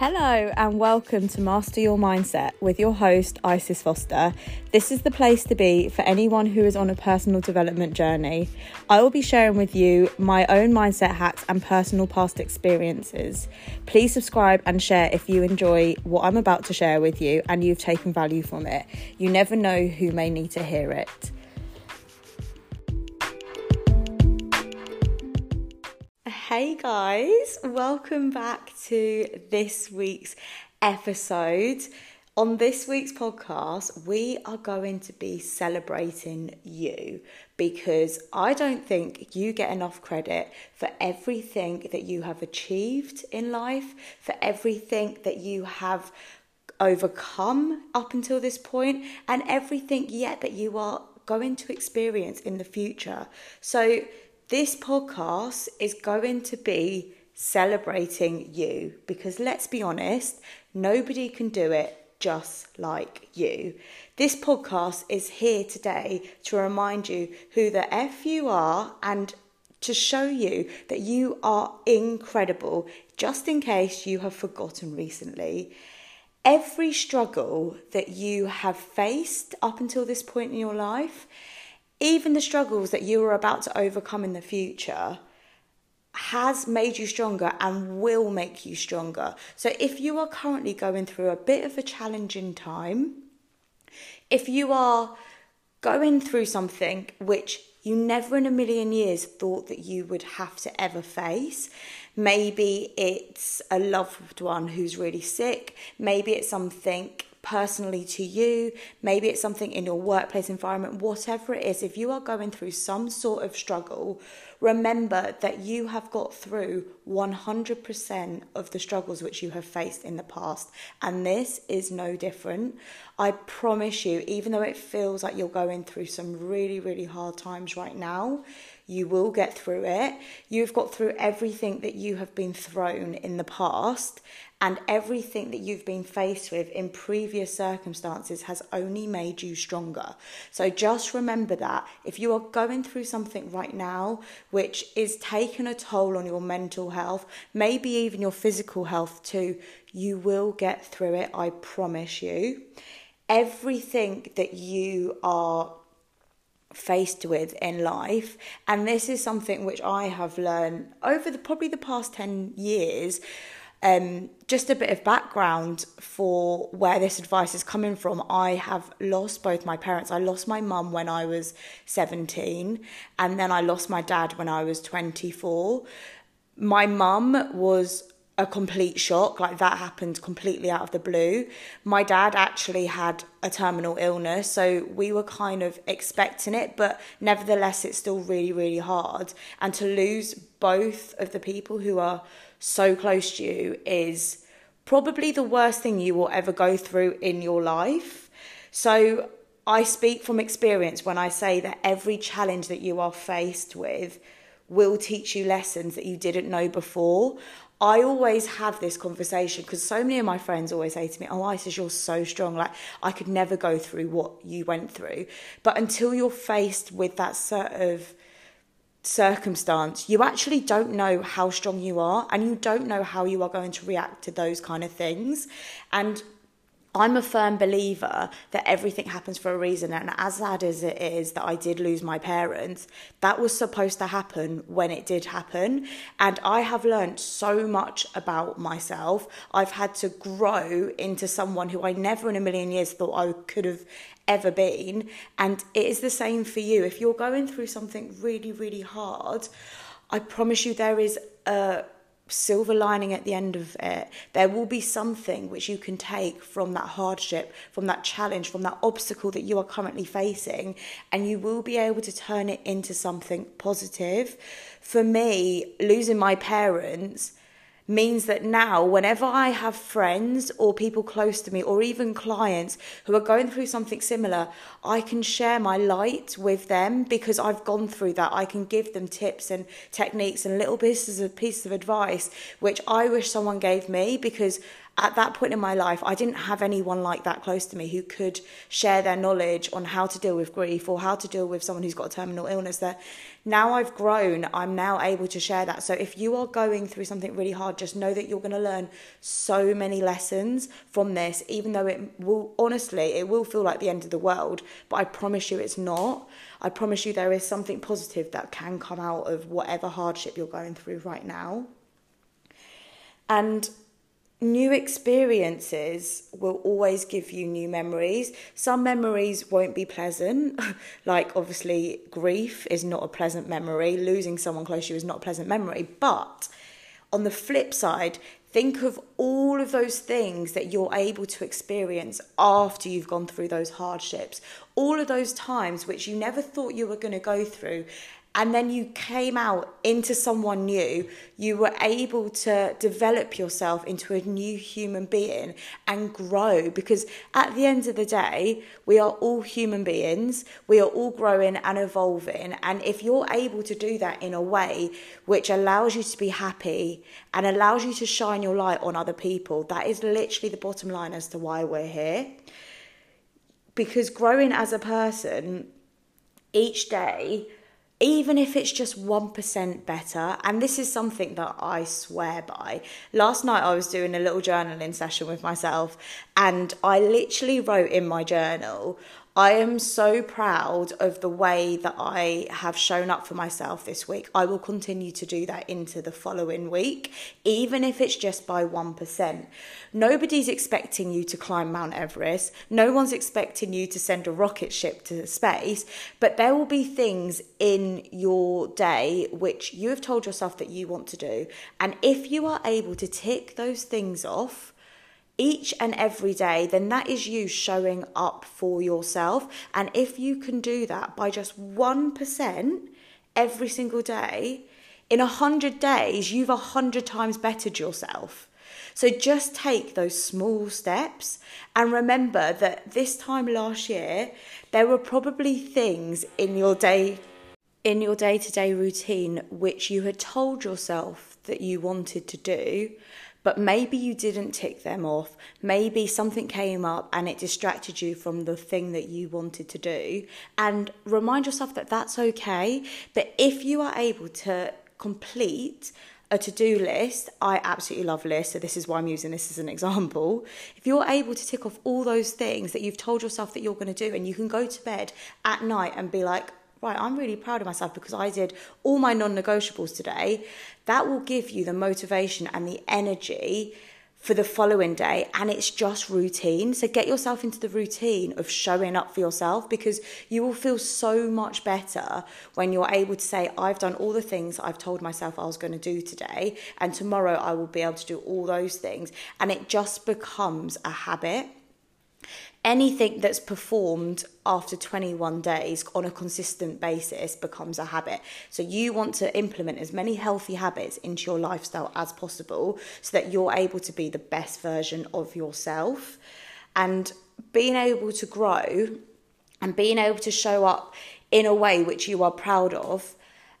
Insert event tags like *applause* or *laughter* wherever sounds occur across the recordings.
Hello, and welcome to Master Your Mindset with your host, Isis Foster. This is the place to be for anyone who is on a personal development journey. I will be sharing with you my own mindset hacks and personal past experiences. Please subscribe and share if you enjoy what I'm about to share with you and you've taken value from it. You never know who may need to hear it. Hey guys, welcome back to this week's episode. On this week's podcast, we are going to be celebrating you because I don't think you get enough credit for everything that you have achieved in life, for everything that you have overcome up until this point, and everything yet that you are going to experience in the future. So, this podcast is going to be celebrating you because let's be honest, nobody can do it just like you. This podcast is here today to remind you who the F you are and to show you that you are incredible, just in case you have forgotten recently. Every struggle that you have faced up until this point in your life, even the struggles that you are about to overcome in the future has made you stronger and will make you stronger. So, if you are currently going through a bit of a challenging time, if you are going through something which you never in a million years thought that you would have to ever face. Maybe it's a loved one who's really sick. Maybe it's something personally to you, maybe it's something in your workplace environment, whatever it is, if you are going through some sort of struggle, remember that you have got through 100% of the struggles which you have faced in the past, and this is no different. I promise you, even though it feels like you're going through some really, really hard times right now, you will get through it. You've got through everything that you have been thrown in the past, and everything that you've been faced with in previous circumstances has only made you stronger. So just remember that if you are going through something right now which is taking a toll on your mental health, maybe even your physical health too, you will get through it, I promise you. Everything that you are faced with in life and this is something which I have learned over the probably the past 10 years um, just a bit of background for where this advice is coming from. I have lost both my parents. I lost my mum when I was 17, and then I lost my dad when I was 24. My mum was a complete shock. Like that happened completely out of the blue. My dad actually had a terminal illness, so we were kind of expecting it, but nevertheless, it's still really, really hard. And to lose both of the people who are so close to you is probably the worst thing you will ever go through in your life. So I speak from experience when I say that every challenge that you are faced with will teach you lessons that you didn't know before. I always have this conversation because so many of my friends always say to me, Oh, Isis, you're so strong. Like, I could never go through what you went through. But until you're faced with that sort of circumstance, you actually don't know how strong you are and you don't know how you are going to react to those kind of things. And I'm a firm believer that everything happens for a reason. And as sad as it is that I did lose my parents, that was supposed to happen when it did happen. And I have learned so much about myself. I've had to grow into someone who I never in a million years thought I could have ever been. And it is the same for you. If you're going through something really, really hard, I promise you there is a silver lining at the end of it. There will be something which you can take from that hardship, from that challenge, from that obstacle that you are currently facing, and you will be able to turn it into something positive. For me, losing my parents means that now, whenever I have friends or people close to me, or even clients who are going through something similar, I can share my light with them because I've gone through that. I can give them tips and techniques and little pieces of pieces of advice which I wish someone gave me because at that point in my life, I didn't have anyone like that close to me who could share their knowledge on how to deal with grief or how to deal with someone who's got a terminal illness. That now I've grown, I'm now able to share that. So if you are going through something really hard, just know that you're going to learn so many lessons from this, even though it will, honestly, it will feel like the end of the world. But I promise you it's not. I promise you there is something positive that can come out of whatever hardship you're going through right now. And new experiences will always give you new memories. Some memories won't be pleasant, *laughs* like obviously grief is not a pleasant memory, losing someone close to you is not a pleasant memory, but on the flip side, think of all of those things that you're able to experience after you've gone through those hardships, all of those times which you never thought you were going to go through, and then you came out into someone new, you were able to develop yourself into a new human being and grow. Because at the end of the day, we are all human beings, we are all growing and evolving. And if you're able to do that in a way which allows you to be happy and allows you to shine your light on other people, that is literally the bottom line as to why we're here. Because growing as a person each day, even if it's just 1% better, and this is something that I swear by. Last night I was doing a little journaling session with myself, and I literally wrote in my journal, I am so proud of the way that I have shown up for myself this week. I will continue to do that into the following week, even if it's just by 1%. Nobody's expecting you to climb Mount Everest. No one's expecting you to send a rocket ship to space, but there will be things in your day which you have told yourself that you want to do. And if you are able to tick those things off, each and every day, then that is you showing up for yourself. And if you can do that by just 1% every single day, in a hundred days, you've a hundred times bettered yourself. So just take those small steps and remember that this time last year, there were probably things in your day in your day-to-day routine which you had told yourself that you wanted to do but maybe you didn't tick them off. Maybe something came up and it distracted you from the thing that you wanted to do. And remind yourself that that's okay. But if you are able to complete a to do list, I absolutely love lists, so this is why I'm using this as an example. If you're able to tick off all those things that you've told yourself that you're going to do, and you can go to bed at night and be like, right, I'm really proud of myself because I did all my non negotiables today, that will give you the motivation and the energy for the following day and it's just routine. So get yourself into the routine of showing up for yourself because you will feel so much better when you're able to say I've done all the things I've told myself I was going to do today and tomorrow I will be able to do all those things. And it just becomes a habit anything that's performed after 21 days on a consistent basis becomes a habit. So you want to implement as many healthy habits into your lifestyle as possible so that you're able to be the best version of yourself. And being able to grow and being able to show up in a way which you are proud of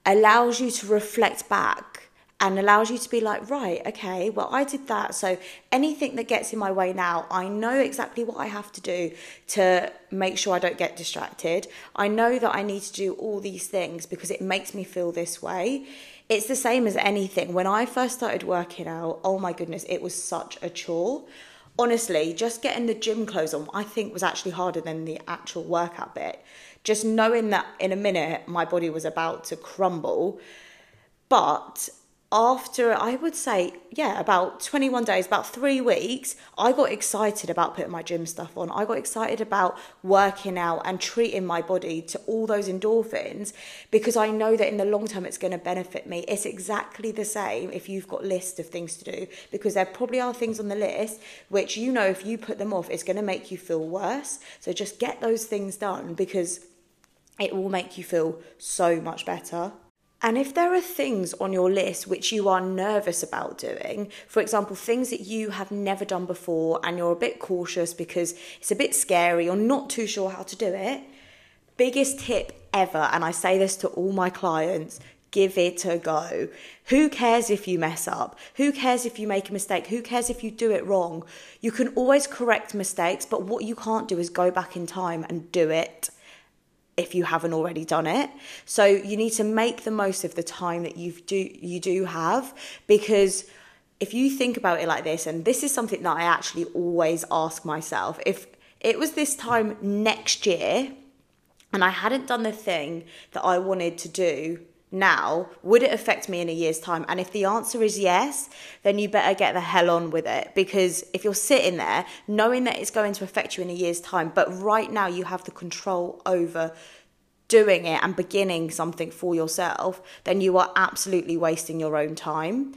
allows you to reflect back and allows you to be like, right, okay, well, I did that. So anything that gets in my way now, I know exactly what I have to do to make sure I don't get distracted. I know that I need to do all these things because it makes me feel this way. It's the same as anything. When I first started working out, oh my goodness, it was such a chore. Honestly, just getting the gym clothes on, I think was actually harder than the actual workout bit. Just knowing that in a minute my body was about to crumble. But after I would say, yeah, about 21 days, about three weeks, I got excited about putting my gym stuff on. I got excited about working out and treating my body to all those endorphins because I know that in the long term it's going to benefit me. It's exactly the same if you've got lists of things to do because there probably are things on the list which you know if you put them off, it's going to make you feel worse. So just get those things done because it will make you feel so much better. And if there are things on your list which you are nervous about doing, for example, things that you have never done before and you're a bit cautious because it's a bit scary or not too sure how to do it, biggest tip ever, and I say this to all my clients give it a go. Who cares if you mess up? Who cares if you make a mistake? Who cares if you do it wrong? You can always correct mistakes, but what you can't do is go back in time and do it if you haven't already done it. So you need to make the most of the time that you do you do have because if you think about it like this and this is something that I actually always ask myself if it was this time next year and I hadn't done the thing that I wanted to do now, would it affect me in a year's time? And if the answer is yes, then you better get the hell on with it. Because if you're sitting there knowing that it's going to affect you in a year's time, but right now you have the control over doing it and beginning something for yourself, then you are absolutely wasting your own time.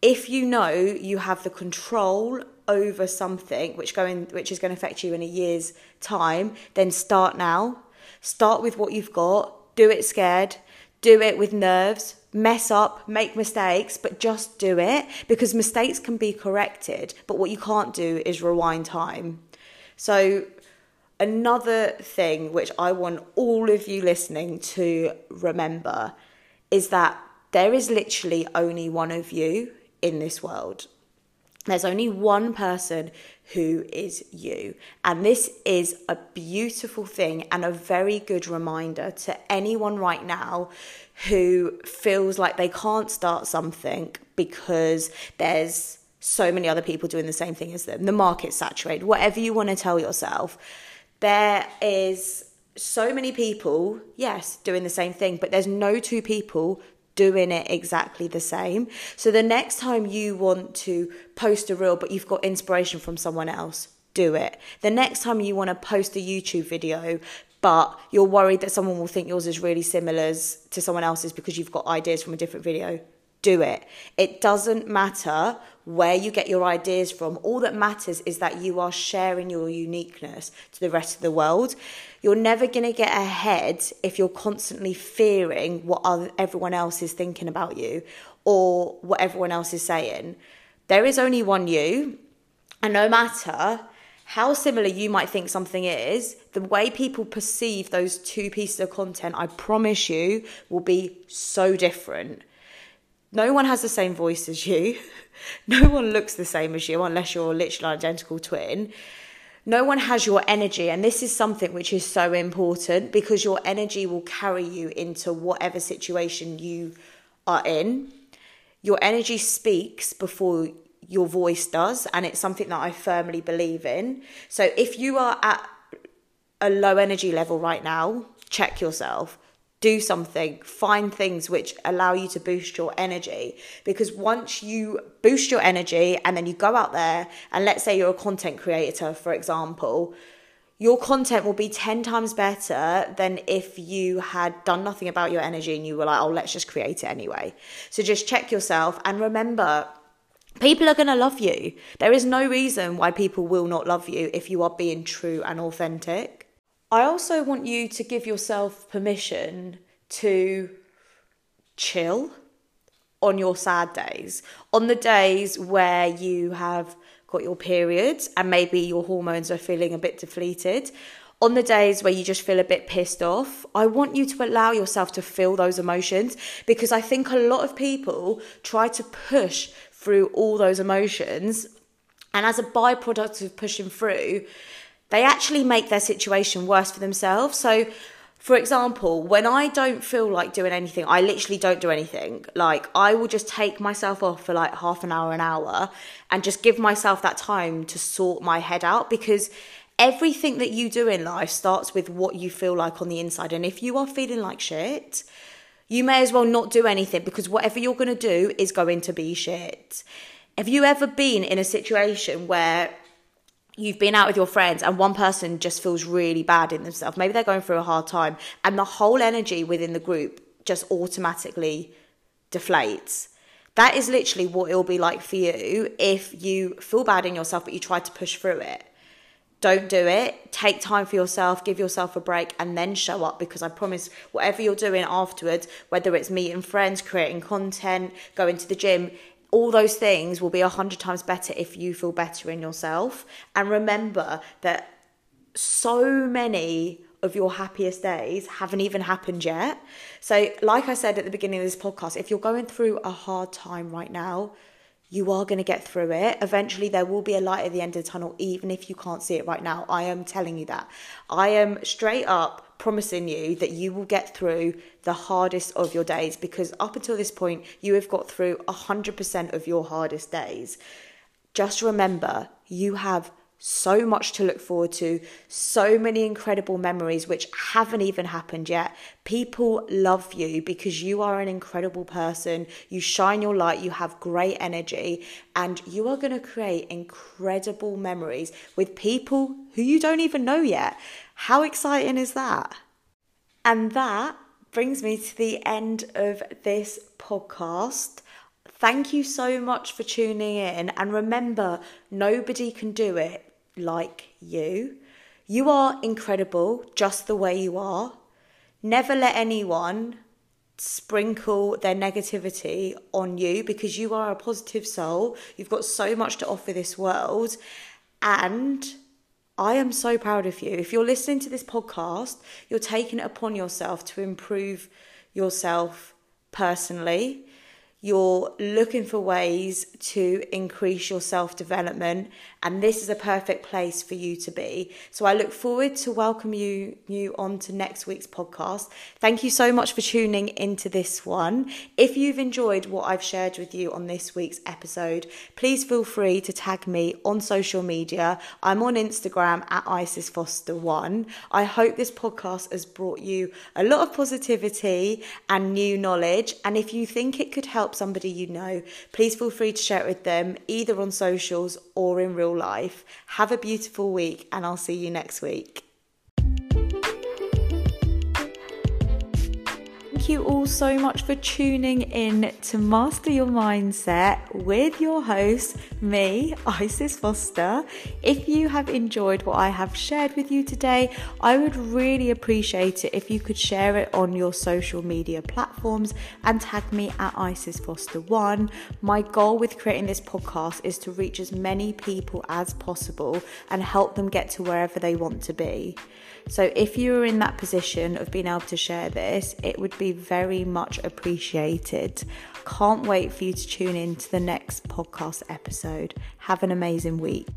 If you know you have the control over something which going which is going to affect you in a year's time, then start now. Start with what you've got. Do it scared do it with nerves, mess up, make mistakes, but just do it because mistakes can be corrected. But what you can't do is rewind time. So, another thing which I want all of you listening to remember is that there is literally only one of you in this world. There's only one person who is you. And this is a beautiful thing and a very good reminder to anyone right now who feels like they can't start something because there's so many other people doing the same thing as them. The market's saturated, whatever you want to tell yourself. There is so many people, yes, doing the same thing, but there's no two people doing it exactly the same. So the next time you want to post a reel, but you've got inspiration from someone else, do it. The next time you want to post a YouTube video, but you're worried that someone will think yours is really similar to someone else's because you've got ideas from a different video, do it. It doesn't matter where you get your ideas from. All that matters is that you are sharing your uniqueness to the rest of the world. You're never going to get ahead if you're constantly fearing what other, everyone else is thinking about you or what everyone else is saying. There is only one you, and no matter how similar you might think something is, the way people perceive those two pieces of content, I promise you, will be so different. No one has the same voice as you. *laughs* No one looks the same as you unless you're literally identical twin no one has your energy and this is something which is so important because your energy will carry you into whatever situation you are in. Your energy speaks before your voice does and it's something that i firmly believe in. So if you are at a low energy level right now check yourself do something, find things which allow you to boost your energy. Because once you boost your energy and then you go out there, and let's say you're a content creator, for example, your content will be 10 times better than if you had done nothing about your energy and you were like, oh, let's just create it anyway. So just check yourself and remember, people are going to love you. There is no reason why people will not love you if you are being true and authentic. I also want you to give yourself permission to chill on your sad days, on the days where you have got your periods and maybe your hormones are feeling a bit depleted. On the days where you just feel a bit pissed off, I want you to allow yourself to feel those emotions because I think a lot of people try to push through all those emotions. And as a byproduct of pushing through, they actually make their situation worse for themselves. So, for example, when I don't feel like doing anything, I literally don't do anything. Like, I will just take myself off for like half an hour, an hour, and just give myself that time to sort my head out because everything that you do in life starts with what you feel like on the inside. And if you are feeling like shit, you may as well not do anything because whatever you're going to do is going to be shit. Have you ever been in a situation where you've been out with your friends and one person just feels really bad in themselves. Maybe they're going through a hard time and the whole energy within the group just automatically deflates. That is literally what it'll be like for you if you feel bad in yourself but you try to push through it. Don't do it. Take time for yourself, give yourself a break, and then show up because I promise whatever you're doing afterwards, whether it's meeting friends, creating content, going to the gym, all those things will be a hundred times better if you feel better in yourself. And remember that so many of your happiest days haven't even happened yet. So, like I said at the beginning of this podcast, if you're going through a hard time right now, you are going to get through it. Eventually, there will be a light at the end of the tunnel, even if you can't see it right now. I am telling you that. I am straight up promising you that you will get through the hardest of your days because up until this point, you have got through 100% of your hardest days. Just remember, you have so much to look forward to, so many incredible memories which haven't even happened yet. People love you because you are an incredible person. You shine your light, you have great energy, and you are going to create incredible memories with people who you don't even know yet. How exciting is that? And that brings me to the end of this podcast. Thank you so much for tuning in. And remember, nobody can do it like you. You are incredible just the way you are. Never let anyone sprinkle their negativity on you because you are a positive soul. You've got so much to offer this world. And I am so proud of you. If you're listening to this podcast, you're taking it upon yourself to improve yourself personally you're looking for ways to increase your self development, and this is a perfect place for you to be. So I look forward to welcome you you on to next week's podcast. Thank you so much for tuning into this one. If you've enjoyed what I've shared with you on this week's episode, please feel free to tag me on social media. I'm on Instagram at Isis Foster One. I hope this podcast has brought you a lot of positivity and new knowledge. And if you think it could help somebody you know, please feel free to share it with them either on socials or in real life. Have a beautiful week, and I'll see you next week. Thank you all so much for tuning in to Master Your Mindset with your host, me, Isis Foster. If you have enjoyed what I have shared with you today, I would really appreciate it if you could share it on your social media platforms and tag me at Isis Foster One. My goal with creating this podcast is to reach as many people as possible and help them get to wherever they want to be. So if you're in that position of being able to share this, it would be very much appreciated. Can't wait for you to tune in to the next podcast episode. Have an amazing week.